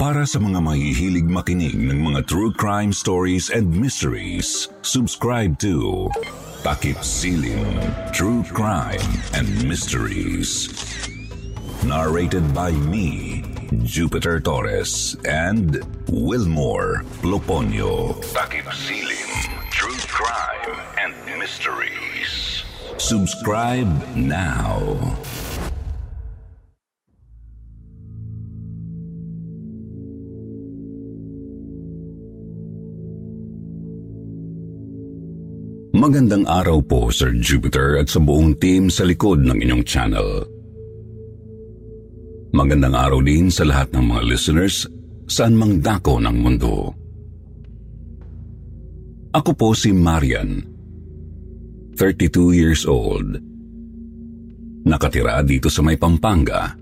Para sa mga mahihilig makinig ng mga true crime stories and mysteries, subscribe to Takip Silim True Crime and Mysteries. Narrated by me, Jupiter Torres and Wilmore Loponio. Takip Silim True Crime and Mysteries. Subscribe now. Magandang araw po, Sir Jupiter at sa buong team sa likod ng inyong channel. Magandang araw din sa lahat ng mga listeners saan mang dako ng mundo. Ako po si Marian, 32 years old. Nakatira dito sa may Pampanga.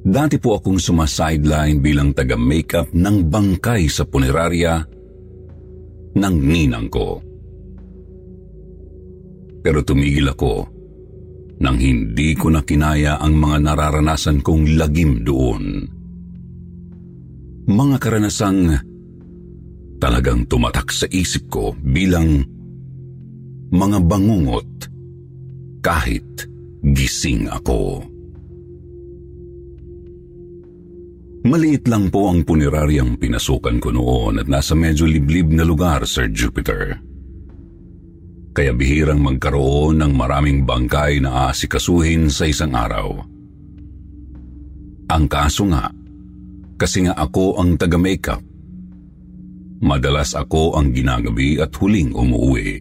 Dati po akong sumasideline bilang taga-makeup ng bangkay sa punerarya ng ninang ko. Pero tumigil ako nang hindi ko na kinaya ang mga nararanasan kong lagim doon. Mga karanasang talagang tumatak sa isip ko bilang mga bangungot kahit gising ako. Maliit lang po ang puneraryang pinasukan ko noon at nasa medyo liblib na lugar, Sir Jupiter. Kaya bihirang magkaroon ng maraming bangkay na aasikasuhin sa isang araw. Ang kaso nga, kasi nga ako ang taga-makeup. Madalas ako ang ginagabi at huling umuwi.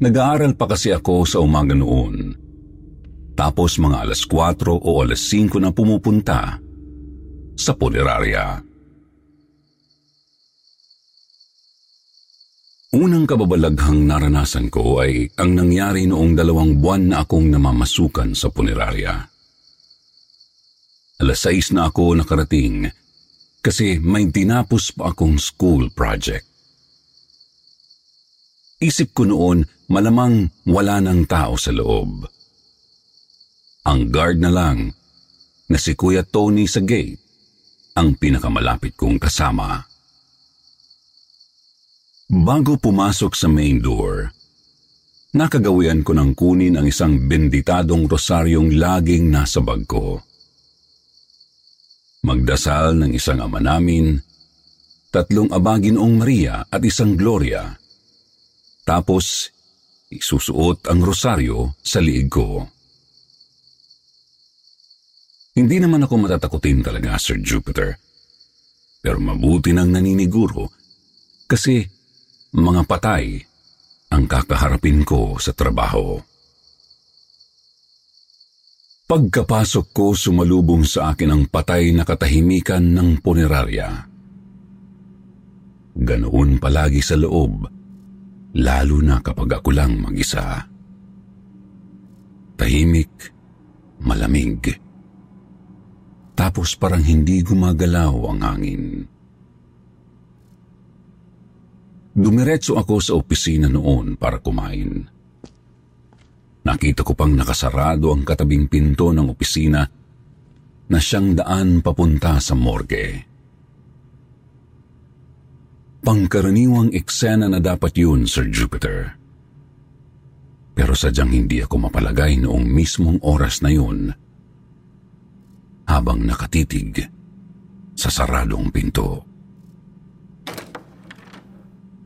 Nag-aaral pa kasi ako sa umaga noon tapos mga alas 4 o alas 5 na pumupunta sa punerarya. Unang kababalaghang naranasan ko ay ang nangyari noong dalawang buwan na akong namamasukan sa punerarya. Alas 6 na ako nakarating kasi may tinapos pa akong school project. Isip ko noon malamang wala ng tao sa loob. Ang guard na lang na si Kuya Tony sa gate ang pinakamalapit kong kasama. Bago pumasok sa main door, nakagawian ko ng kunin ang isang benditadong rosaryong laging nasa bag ko. Magdasal ng isang ama namin, tatlong abaginoong Maria at isang Gloria. Tapos, isusuot ang rosaryo sa liig ko. Hindi naman ako matatakutin talaga, Sir Jupiter. Pero mabuti nang naniniguro kasi mga patay ang kakaharapin ko sa trabaho. Pagkapasok ko, sumalubong sa akin ang patay na katahimikan ng punerarya. Ganoon palagi sa loob, lalo na kapag ako lang mag-isa. Tahimik, malamig, malamig tapos parang hindi gumagalaw ang hangin. Dumiretso ako sa opisina noon para kumain. Nakita ko pang nakasarado ang katabing pinto ng opisina na siyang daan papunta sa morgue. Pangkaraniwang eksena na dapat yun, Sir Jupiter. Pero sadyang hindi ako mapalagay noong mismong oras na yun habang nakatitig sa saradong pinto.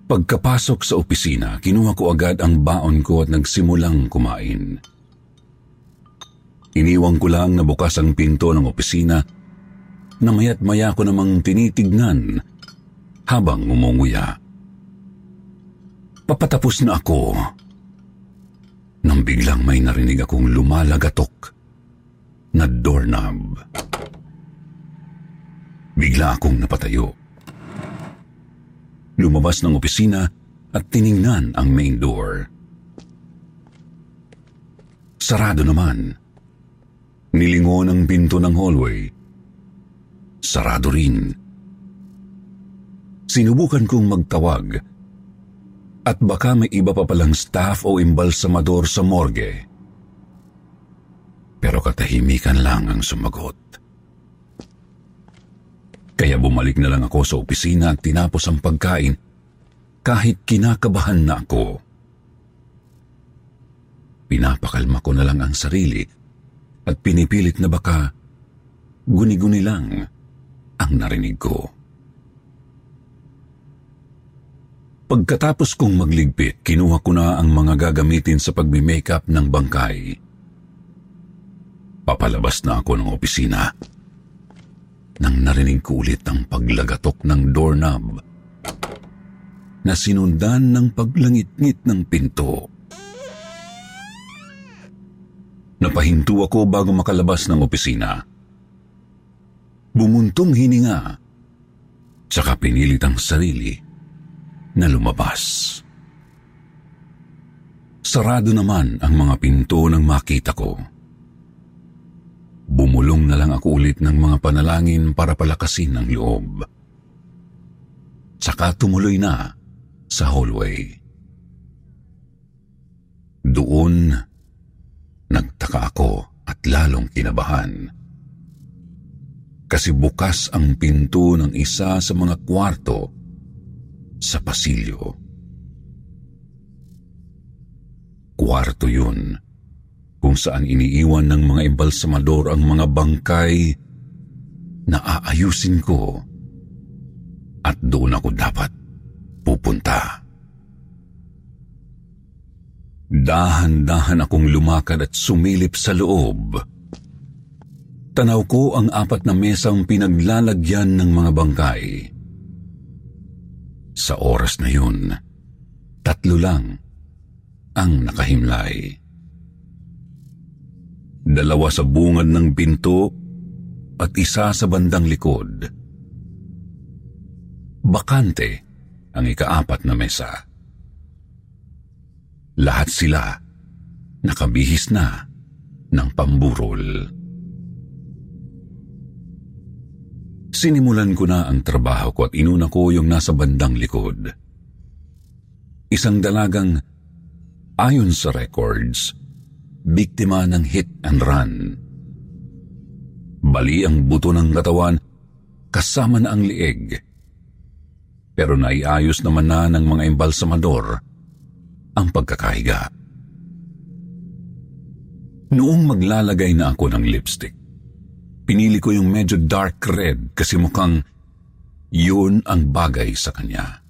Pagkapasok sa opisina, kinuha ko agad ang baon ko at nagsimulang kumain. Iniwang ko lang na bukas ang pinto ng opisina na maya't maya ko namang tinitignan habang umunguya. Papatapos na ako nang biglang may narinig akong lumalagatok na doorknob. Bigla akong napatayo. Lumabas ng opisina at tiningnan ang main door. Sarado naman. Nilingon ang pinto ng hallway. Sarado rin. Sinubukan kong magtawag at baka may iba pa palang staff o imbalsamador sa morgue. Pero katahimikan lang ang sumagot. Kaya bumalik na lang ako sa opisina at tinapos ang pagkain kahit kinakabahan na ako. Pinapakalma ko na lang ang sarili at pinipilit na baka guni-guni lang ang narinig ko. Pagkatapos kong magligpit, kinuha ko na ang mga gagamitin sa pagmi-makeup ng bangkay. Papalabas na ako ng opisina. Nang narinig ko ulit ang paglagatok ng doorknob na sinundan ng paglangit-ngit ng pinto. Napahinto ako bago makalabas ng opisina. Bumuntong hininga, saka pinilit ang sarili na lumabas. Sarado naman ang mga pinto nang makita ko. Bumulong na lang ako ulit ng mga panalangin para palakasin ang loob. Saka tumuloy na sa hallway. Doon, nagtaka ako at lalong kinabahan. Kasi bukas ang pinto ng isa sa mga kwarto sa pasilyo. Kwarto yun kung saan iniiwan ng mga embalsamador ang mga bangkay na aayusin ko at doon ako dapat pupunta. Dahan-dahan akong lumakad at sumilip sa loob. Tanaw ko ang apat na mesang pinaglalagyan ng mga bangkay. Sa oras na yun, tatlo lang ang nakahimlay. Dalawa sa bungad ng pinto at isa sa bandang likod. Bakante ang ikaapat na mesa. Lahat sila nakabihis na ng pamburol. Sinimulan ko na ang trabaho ko at inuna ko yung nasa bandang likod. Isang dalagang, ayon sa records, biktima ng hit and run. Bali ang buto ng katawan kasama na ang lieg. Pero naiayos naman na ng mga embalsamador ang pagkakahiga. Noong maglalagay na ako ng lipstick, Pinili ko yung medyo dark red kasi mukhang yun ang bagay sa kanya.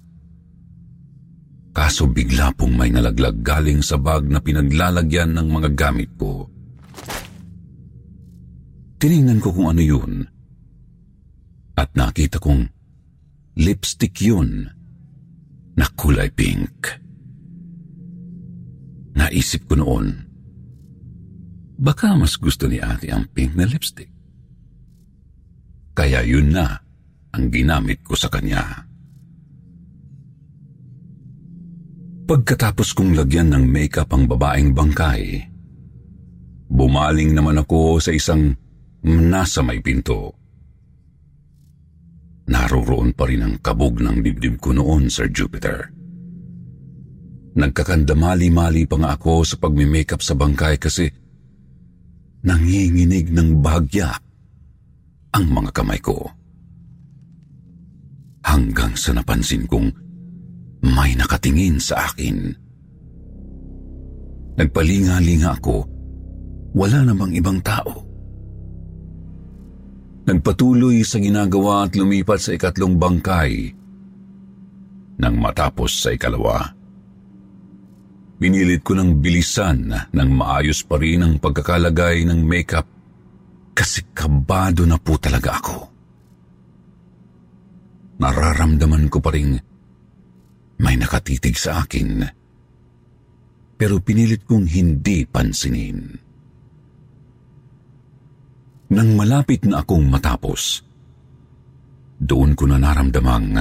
Kaso bigla pong may nalaglag galing sa bag na pinaglalagyan ng mga gamit ko. Tiningnan ko kung ano yun. At nakita kong lipstick yun na kulay pink. Naisip ko noon, baka mas gusto ni ate ang pink na lipstick. Kaya yun na ang ginamit ko sa kanya. Pagkatapos kong lagyan ng makeup ang babaeng bangkay, bumaling naman ako sa isang nasa may pinto. Naroroon pa rin ang kabog ng dibdib ko noon, Sir Jupiter. Nagkakandamali-mali pa nga ako sa pagmi-makeup sa bangkay kasi nanginginig ng bahagya ang mga kamay ko. Hanggang sa napansin kong may nakatingin sa akin. Nagpalinga-linga ako, wala namang ibang tao. Nagpatuloy sa ginagawa at lumipat sa ikatlong bangkay. Nang matapos sa ikalawa, pinilit ko ng bilisan nang maayos pa rin ang pagkakalagay ng makeup kasi kabado na po talaga ako. Nararamdaman ko pa rin May nakatitig sa akin. Pero pinilit kong hindi pansinin. Nang malapit na akong matapos, doon ko na naramdamang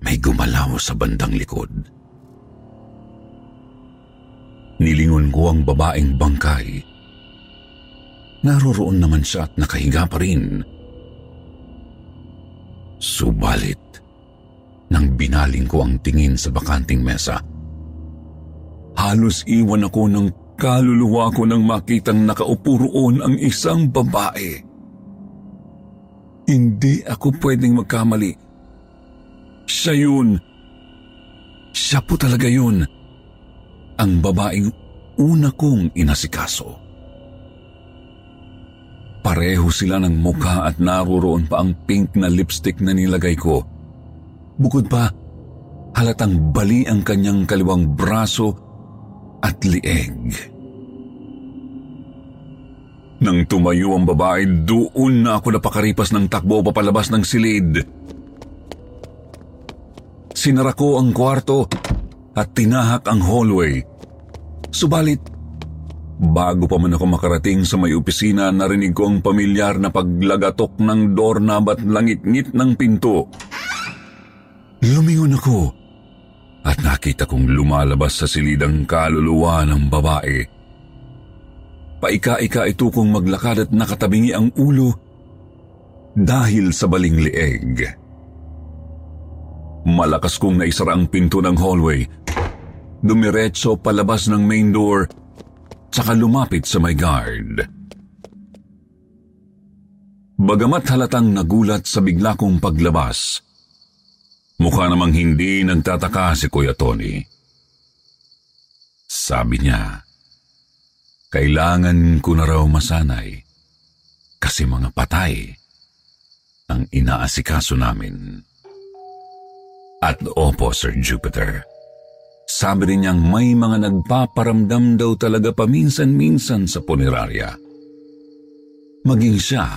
may gumalaw sa bandang likod. Nilingon ko ang babaeng bangkay. Naroroon naman siya at nakahiga pa rin. Subalit, nang binaling ko ang tingin sa bakanting mesa, halos iwan ako ng kaluluwa ko nang makitang nakaupo roon ang isang babae. Hindi ako pwedeng magkamali. Siya yun. Siya po talaga yun ang babaeng una kong inasikaso. Pareho sila ng mukha at naroroon pa ang pink na lipstick na nilagay ko. Bukod pa, halatang bali ang kanyang kaliwang braso at lieg. Nang tumayo ang babae, doon na ako napakaripas ng takbo papalabas ng silid. Sinara ko ang kwarto at tinahak ang hallway. Subalit, bago pa man ako makarating sa may opisina, narinig ko ang pamilyar na paglagatok ng doorknob at langit-ngit ng pinto. Lumingon ako at nakita kong lumalabas sa silidang kaluluwa ng babae. Paika-ika ito kong maglakad at nakatabingi ang ulo dahil sa baling lieg. Malakas kong naisara ang pinto ng hallway dumiretso palabas ng main door, tsaka lumapit sa may guard. Bagamat halatang nagulat sa bigla kong paglabas, mukha namang hindi nagtataka si Kuya Tony. Sabi niya, kailangan ko na raw masanay kasi mga patay ang inaasikaso namin. At opo, Sir Jupiter. Sabi rin niyang may mga nagpaparamdam daw talaga paminsan-minsan sa punerarya. Maging siya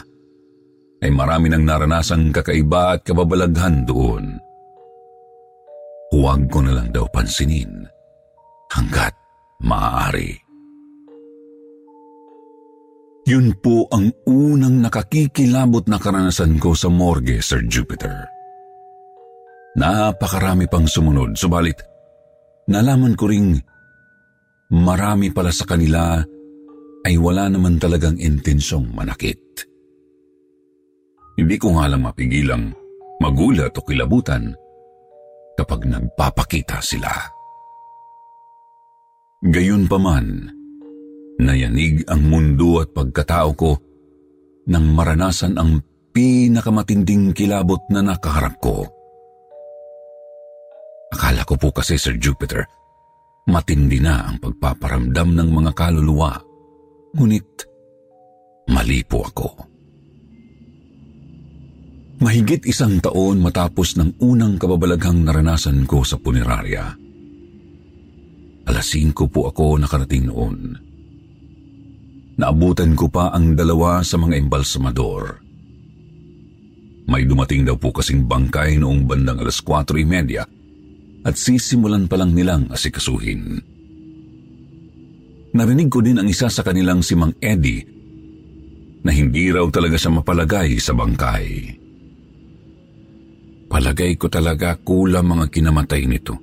ay marami nang naranasang kakaiba at kababalaghan doon. Huwag ko na lang daw pansinin hanggat maaari. Yun po ang unang nakakikilabot na karanasan ko sa morgue, Sir Jupiter. Napakarami pang sumunod, subalit nalaman ko ring marami pala sa kanila ay wala naman talagang intensyong manakit. Hindi ko nga lang mapigilang magulat o kilabutan kapag nagpapakita sila. Gayon pa man, nayanig ang mundo at pagkatao ko nang maranasan ang pinakamatinding kilabot na nakaharap ko. Akala ko po kasi, Sir Jupiter, matindi na ang pagpaparamdam ng mga kaluluwa. Ngunit, mali po ako. Mahigit isang taon matapos ng unang kababalaghang naranasan ko sa punerarya. Alas 5 po ako nakarating noon. Naabutan ko pa ang dalawa sa mga embalsamador. May dumating daw po kasing bangkay noong bandang alas 4.30 at sisimulan pa lang nilang asikasuhin. Narinig ko din ang isa sa kanilang si Mang Eddie na hindi raw talaga siya mapalagay sa bangkay. Palagay ko talaga kulang mga kinamatay nito.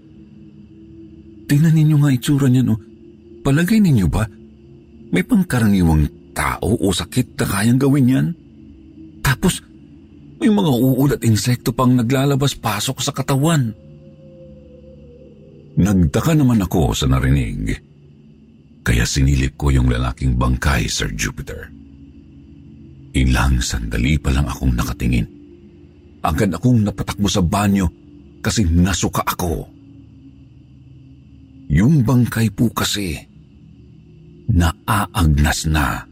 Tingnan ninyo nga itsura niya, no? Palagay ninyo ba? May pangkaraniwang tao o sakit na kayang gawin yan? Tapos, may mga uulat insekto pang naglalabas-pasok sa katawan. Nagtaka naman ako sa narinig. Kaya sinilip ko yung lalaking bangkay, Sir Jupiter. Ilang sandali pa lang akong nakatingin. Agad akong napatakbo sa banyo kasi nasuka ako. Yung bangkay po kasi, naaagnas na.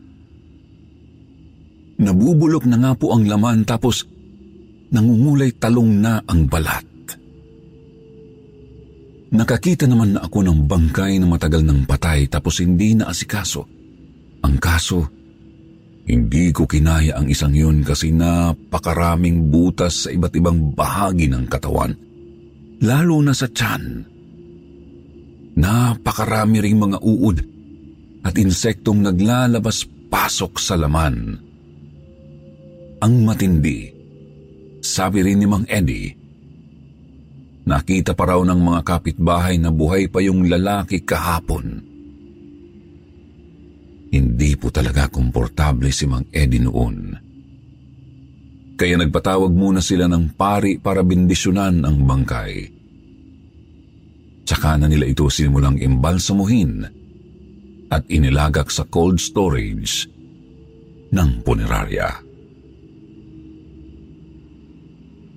Nabubulok na nga po ang laman tapos nangungulay talong na ang balat. Nakakita naman na ako ng bangkay na matagal ng patay tapos hindi na asikaso. Ang kaso, hindi ko kinaya ang isang yun kasi napakaraming butas sa iba't ibang bahagi ng katawan. lalo na sa tiyan. Napakarami ring mga uod at insektong naglalabas-pasok sa laman. Ang matindi, sabi rin ni Mang Eddie, nakita pa raw ng mga kapitbahay na buhay pa yung lalaki kahapon. Hindi po talaga komportable si Mang Eddie noon. Kaya nagpatawag muna sila ng pari para bindisyonan ang bangkay. Tsaka na nila ito simulang imbalsamuhin at inilagak sa cold storage ng punerarya.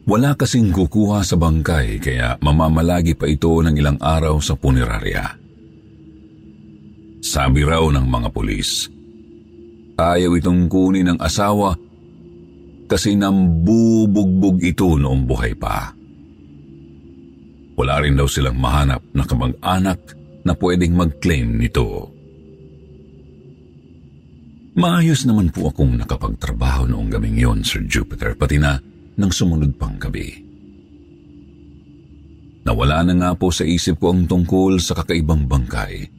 Wala kasing kukuha sa bangkay kaya mamamalagi pa ito ng ilang araw sa punerarya. Sabi raw ng mga pulis, ayaw itong kunin ng asawa kasi nambubugbog ito noong buhay pa. Wala rin daw silang mahanap na kamag-anak na pwedeng mag-claim nito. Maayos naman po akong nakapagtrabaho noong gabing yon, Sir Jupiter, pati na ng sumunod pang gabi. Nawala na nga po sa isip ko ang tungkol sa kakaibang bangkay.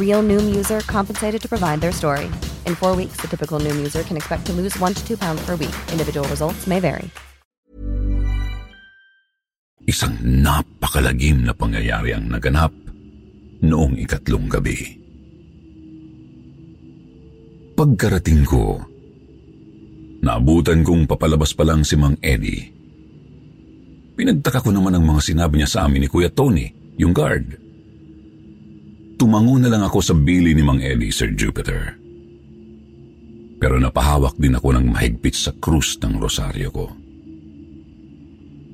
Real Noom user compensated to provide their story. In four weeks, the typical Noom user can expect to lose one to two pounds per week. Individual results may vary. isang napakalagim na pangyayari ang naganap noong ikatlong gabi. Pagkarating ko, naabutan kong papalabas pa lang si Mang Eddie. Pinagtaka ko naman ang mga sinabi niya sa amin ni Kuya Tony, yung guard. Tumango na lang ako sa bili ni Mang Eddie, Sir Jupiter. Pero napahawak din ako ng mahigpit sa krus ng rosaryo ko.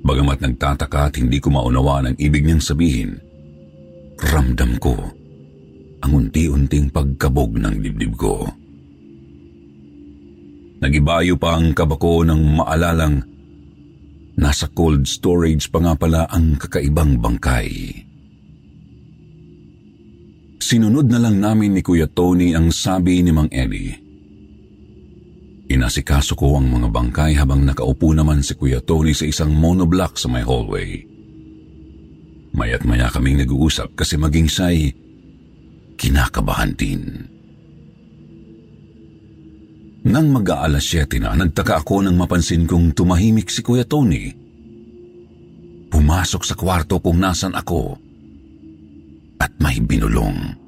Bagamat nagtataka at hindi ko maunawa ang ibig niyang sabihin, ramdam ko ang unti-unting pagkabog ng dibdib ko. Nagibayo pa ang kaba ko nang maalalang nasa cold storage pa nga pala ang kakaibang bangkay. Sinunod na lang namin ni Kuya Tony ang sabi ni Mang Eddie. Inasikaso ko ang mga bangkay habang nakaupo naman si Kuya Tony sa isang monoblock sa may hallway. Maya't maya kaming nag-uusap kasi maging siya'y kinakabahan din. Nang mag-aalas 7 na, nagtaka ako nang mapansin kong tumahimik si Kuya Tony. Pumasok sa kwarto kung nasan ako at may binulong.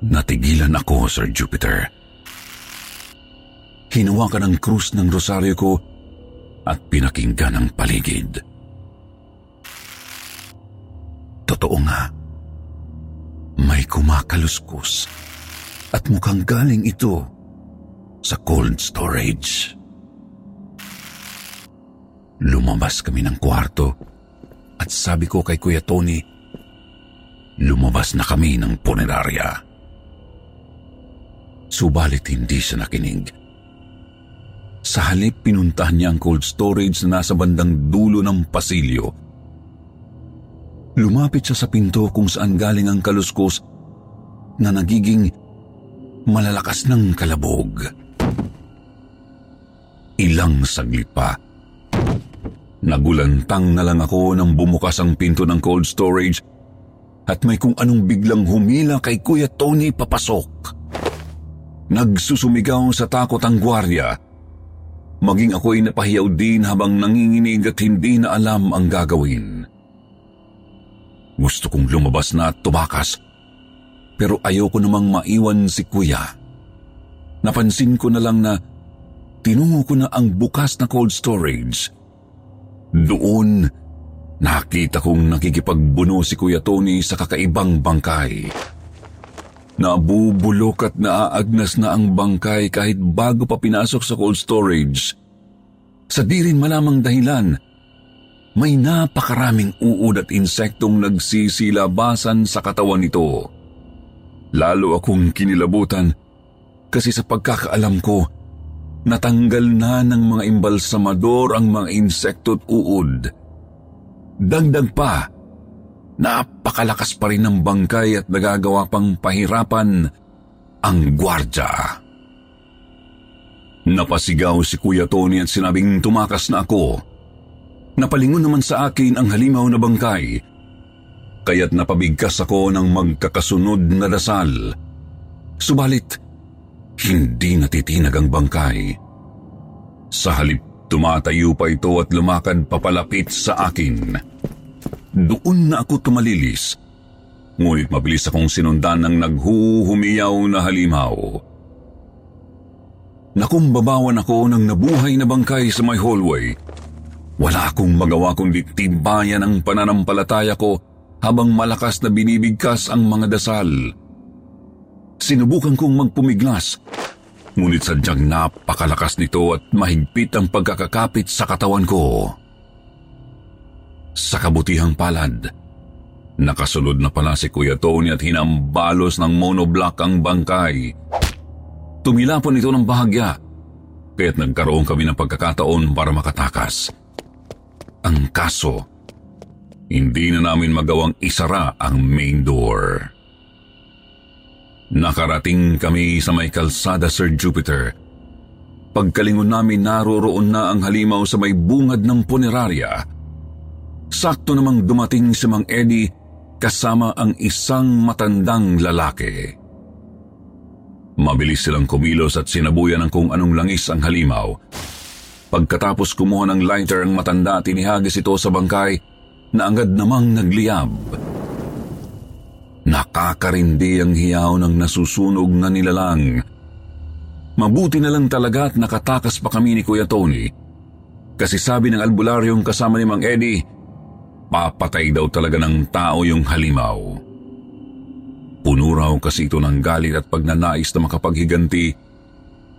Natigilan ako, Sir Jupiter. Hinawakan ang krus ng rosaryo ko at pinakinggan ang paligid. Totoo nga, may kumakaluskus at mukhang galing ito sa cold storage. Lumabas kami ng kwarto at sabi ko kay Kuya Tony, lumabas na kami ng punerarya. Subalit hindi siya nakinig. Sa halip pinuntahan niya ang cold storage na nasa bandang dulo ng pasilyo. Lumapit siya sa pinto kung saan galing ang kaluskos na nagiging malalakas ng kalabog. Ilang saglit pa. Nagulantang na lang ako nang bumukas ang pinto ng cold storage at may kung anong biglang humila kay Kuya Tony papasok. Nagsusumigaw sa takot ang gwardiya. Maging ako'y napahiyaw din habang nanginginig at hindi na alam ang gagawin. Gusto kong lumabas na at tumakas. Pero ayoko namang maiwan si kuya. Napansin ko na lang na tinungo ko na ang bukas na cold storage. Doon, nakita kong nakikipagbuno si Kuya Tony sa kakaibang bangkay. Nabubulok at naaagnas na ang bangkay kahit bago pa pinasok sa cold storage. Sa di rin malamang dahilan, may napakaraming uod at insektong nagsisilabasan sa katawan nito. Lalo akong kinilabutan kasi sa pagkakaalam ko, natanggal na ng mga imbalsamador ang mga insekto at uod. Dagdag pa, napakalakas pa rin ng bangkay at nagagawa pang pahirapan ang gwardya. Napasigaw si Kuya Tony at sinabing tumakas na ako. Napalingon naman sa akin ang halimaw na bangkay, kaya't napabigkas ako ng magkakasunod na dasal. Subalit, hindi natitinag ang bangkay. Sa halip, tumatayo pa ito at lumakad papalapit sa akin. Doon na ako tumalilis. Ngunit mabilis akong sinundan ng naghuhumiyaw na halimaw. Nakumbabawan ako ng nabuhay na bangkay sa may hallway. Wala akong magawa kundi tibayan ang pananampalataya ko habang malakas na binibigkas ang mga dasal. Sinubukan kong magpumiglas, ngunit sadyang napakalakas nito at mahigpit ang pagkakakapit sa katawan ko. Sa kabutihang palad, nakasunod na pala si Kuya Tony at hinambalos ng monoblock ang bangkay. Tumilapon ito ng bahagya, kaya't nagkaroon kami ng pagkakataon para makatakas. Ang kaso, hindi na namin magawang isara ang main door. Nakarating kami sa may kalsada, Sir Jupiter. Pagkalingon namin naroroon na ang halimaw sa may bungad ng punerarya. Sakto namang dumating si Mang Eddie kasama ang isang matandang lalaki. Mabilis silang kumilos at sinabuyan ng kung anong langis ang halimaw. Pagkatapos kumuha ng lighter ang matanda at inihagis ito sa bangkay na agad namang nagliyab. Nakakarindi ang hiyaw ng nasusunog na nilalang. Mabuti na lang talaga at nakatakas pa kami ni Kuya Tony. Kasi sabi ng albularyong kasama ni Mang Eddie, papatay daw talaga ng tao yung halimaw. Puno raw kasi ito ng galit at pagnanais na makapaghiganti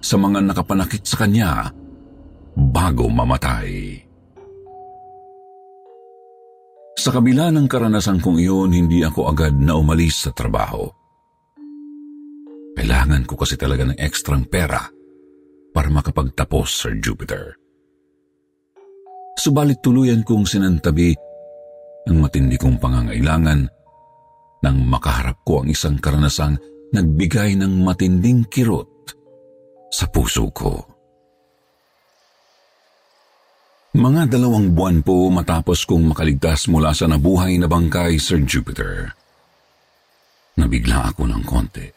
sa mga nakapanakit sa kanya bago mamatay. Sa kabila ng karanasan kong iyon, hindi ako agad na umalis sa trabaho. Kailangan ko kasi talaga ng ekstrang pera para makapagtapos, Sir Jupiter. Subalit tuluyan kong sinantabi ang matindi kong pangangailangan nang makaharap ko ang isang karanasang nagbigay ng matinding kirot sa puso ko. Mga dalawang buwan po matapos kong makaligtas mula sa nabuhay na bangkay, Sir Jupiter. Nabigla ako ng konti.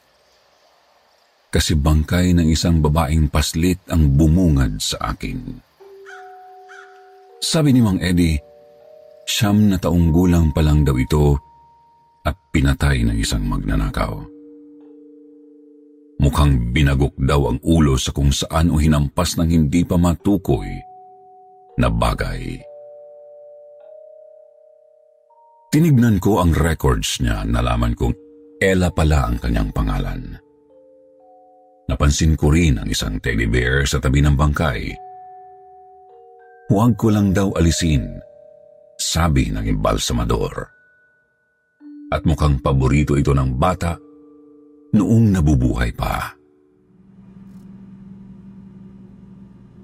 Kasi bangkay ng isang babaeng paslit ang bumungad sa akin. Sabi ni Mang Eddie, siyam na taong gulang pa lang daw ito at pinatay ng isang magnanakaw. Mukhang binagok daw ang ulo sa kung saan o hinampas ng hindi pa matukoy na bagay. Tinignan ko ang records niya, nalaman kong Ella pala ang kanyang pangalan. Napansin ko rin ang isang teddy bear sa tabi ng bangkay. Huwag ko lang daw alisin, sabi ng imbalsamador. At mukhang paborito ito ng bata noong nabubuhay pa.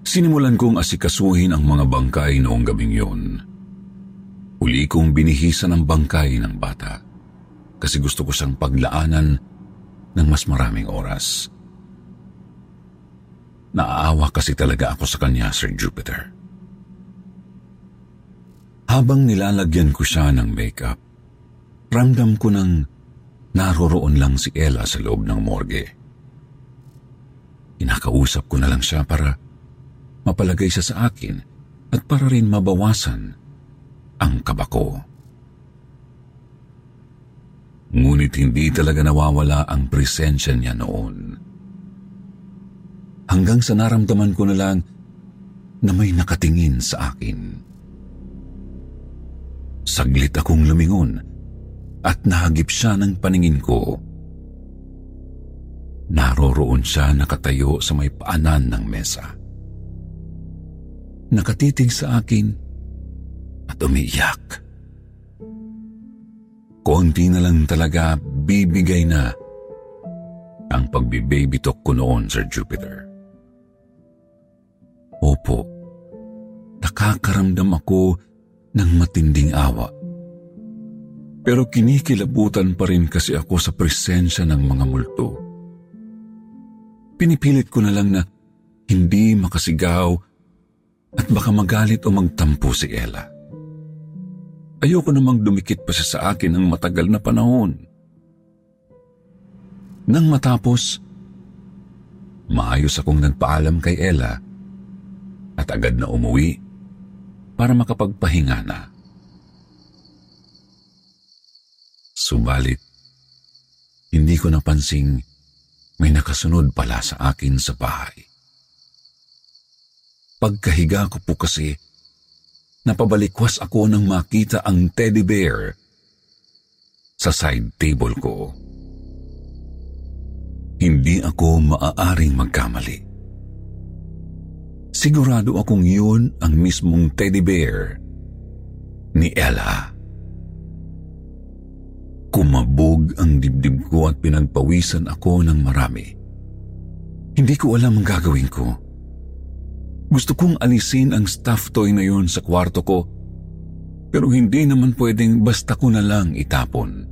Sinimulan kong asikasuhin ang mga bangkay noong gabing yun. Uli kong binihisan ang bangkay ng bata kasi gusto ko siyang paglaanan ng mas maraming oras. Naaawa kasi talaga ako sa kanya, Sir Jupiter. Habang nilalagyan ko siya ng makeup, ramdam ko nang naroroon lang si Ella sa loob ng morgue. Inakausap ko na lang siya para mapalagay siya sa akin at para rin mabawasan ang kaba ko. Ngunit hindi talaga nawawala ang presensya niya noon. Hanggang sa naramdaman ko na lang na may nakatingin sa akin. Saglit akong lumingon at nahagip siya ng paningin ko. Naroroon siya nakatayo sa may paanan ng mesa. Nakatitig sa akin at umiiyak. Konti na lang talaga bibigay na ang pagbibabytalk ko noon, Sir Jupiter. Opo, nakakaramdam ako ng matinding awa. Pero kinikilabutan pa rin kasi ako sa presensya ng mga multo. Pinipilit ko na lang na hindi makasigaw at baka magalit o magtampo si Ella. Ayoko namang dumikit pa siya sa akin ng matagal na panahon. Nang matapos, maayos akong nagpaalam kay Ella at agad na umuwi para makapagpahinga na. Subalit, hindi ko napansing may nakasunod pala sa akin sa bahay. Pagkahiga ko po kasi, napabalikwas ako nang makita ang teddy bear sa side table ko. Hindi ako maaaring magkamali. Sigurado akong yun ang mismong teddy bear ni Ella. Kumabog ang dibdib ko at pinagpawisan ako ng marami. Hindi ko alam ang gagawin ko. Gusto kong alisin ang stuffed toy na yon sa kwarto ko, pero hindi naman pwedeng basta ko na lang itapon.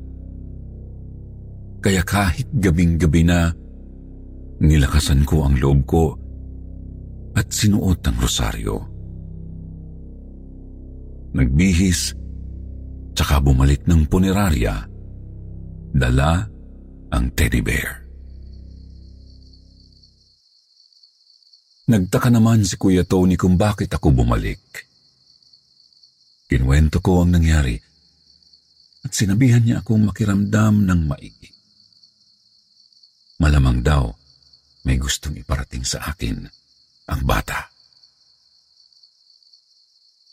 Kaya kahit gabing-gabi na, nilakasan ko ang loob ko at sinuot ang rosaryo. Nagbihis, tsaka bumalik ng punerarya, dala ang teddy bear. Nagtaka naman si Kuya Tony kung bakit ako bumalik. Kinuwento ko ang nangyari at sinabihan niya akong makiramdam ng maigi. Malamang daw may gustong iparating sa akin ang bata.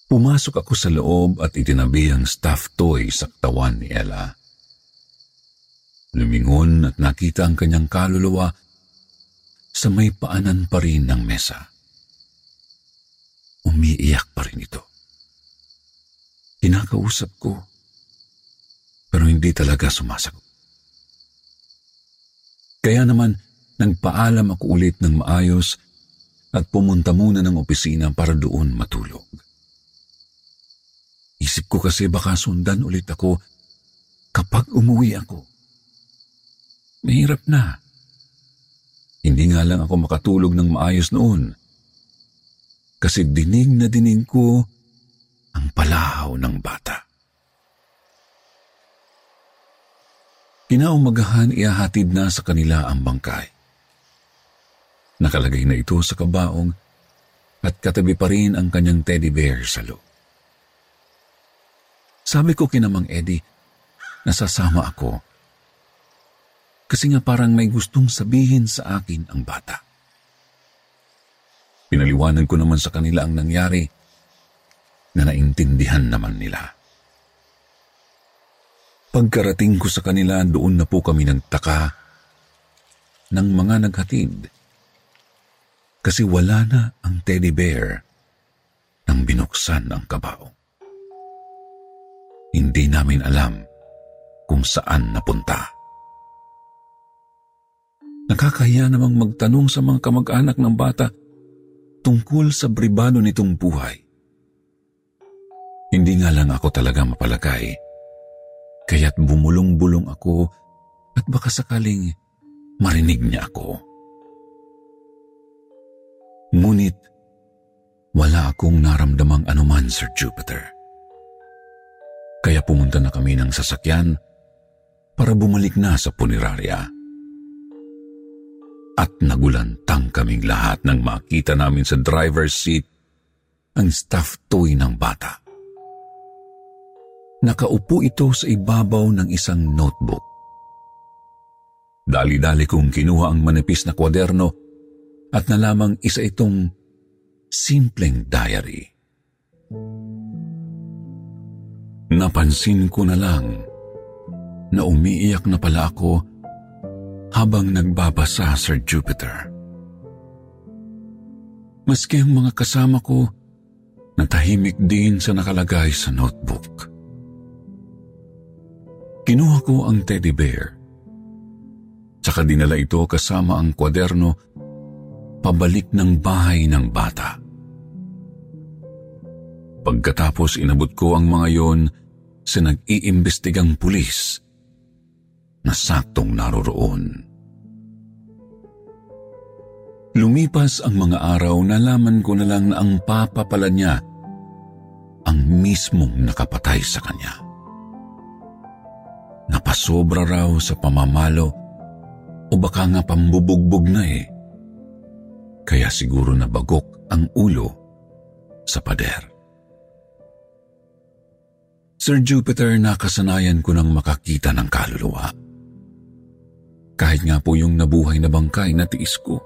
Pumasok ako sa loob at itinabi ang stuffed toy sa katawan ni Ella. Lumingon at nakita ang kanyang kaluluwa sa may paanan pa rin ng mesa. Umiiyak pa rin ito. Kinakausap ko, pero hindi talaga sumasagot. Kaya naman, nagpaalam ako ulit ng maayos at pumunta muna ng opisina para doon matulog. Isip ko kasi baka sundan ulit ako kapag umuwi ako. Mahirap na. Hindi nga lang ako makatulog ng maayos noon. Kasi dinig na dinig ko ang palahaw ng bata. Kinaumagahan iahatid na sa kanila ang bangkay. Nakalagay na ito sa kabaong at katabi pa rin ang kanyang teddy bear sa loob. Sabi ko kinamang Eddie, nasasama ako kasi nga parang may gustong sabihin sa akin ang bata. Pinaliwanag ko naman sa kanila ang nangyari na naintindihan naman nila. Pagkarating ko sa kanila, doon na po kami nagtaka ng mga naghatid kasi wala na ang teddy bear nang binuksan ang kabao. Hindi namin alam kung saan napunta. Nakakahiya namang magtanong sa mga kamag-anak ng bata tungkol sa bribado nitong buhay. Hindi nga lang ako talaga mapalagay, kaya't bumulong-bulong ako at baka sakaling marinig niya ako. Ngunit wala akong naramdamang anuman, Sir Jupiter. Kaya pumunta na kami ng sasakyan para bumalik na sa punerarya at nagulantang kaming lahat nang makita namin sa driver's seat ang stuffed toy ng bata. Nakaupo ito sa ibabaw ng isang notebook. Dali-dali kong kinuha ang manipis na kwaderno at nalamang isa itong simpleng diary. Napansin ko na lang na umiiyak na pala ako habang nagbabasa, Sir Jupiter. Maski ang mga kasama ko natahimik din sa nakalagay sa notebook. Kinuha ko ang teddy bear. Tsaka dinala ito kasama ang kwaderno pabalik ng bahay ng bata. Pagkatapos inabot ko ang mga yon sa nag-iimbestigang pulis na saktong naroroon. Lumipas ang mga araw, nalaman ko na lang na ang papa pala niya ang mismong nakapatay sa kanya. Napasobra raw sa pamamalo o baka nga pambubugbog na eh. Kaya siguro nabagok ang ulo sa pader. Sir Jupiter, nakasanayan ko nang makakita ng kaluluwa. Kahit nga po yung nabuhay na bangkay na tiis ko.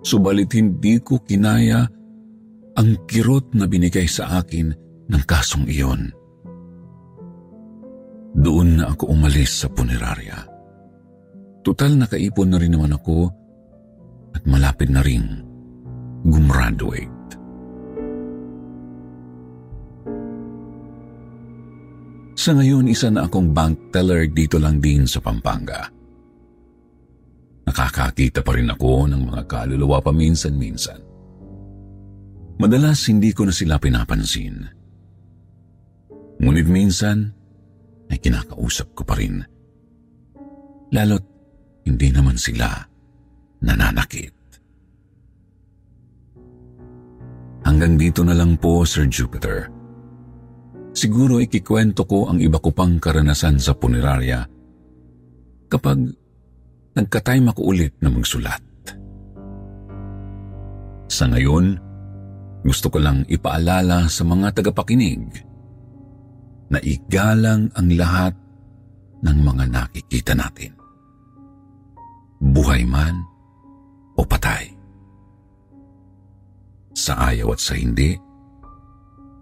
Subalit hindi ko kinaya ang kirot na binigay sa akin ng kasong iyon. Doon na ako umalis sa punerarya. Tutal nakaipon na rin naman ako at malapit na rin gumraduate. Sa ngayon, isa na akong bank teller dito lang din sa Pampanga. Nakakakita pa rin ako ng mga kaluluwa paminsan-minsan. Madalas hindi ko na sila pinapansin. Ngunit minsan ay kinakausap ko pa rin. Lalo't hindi naman sila nananakit. Hanggang dito na lang po, Sir Jupiter. Siguro ikikwento ko ang iba ko pang karanasan sa punerarya kapag nagka-time ako ulit na magsulat. Sa ngayon, gusto ko lang ipaalala sa mga tagapakinig na igalang ang lahat ng mga nakikita natin. Buhay man o patay. Sa ayaw at sa hindi,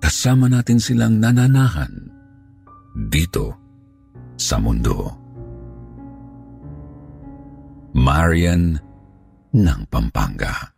kasama natin silang nananahan dito sa mundo. Marian ng Pampanga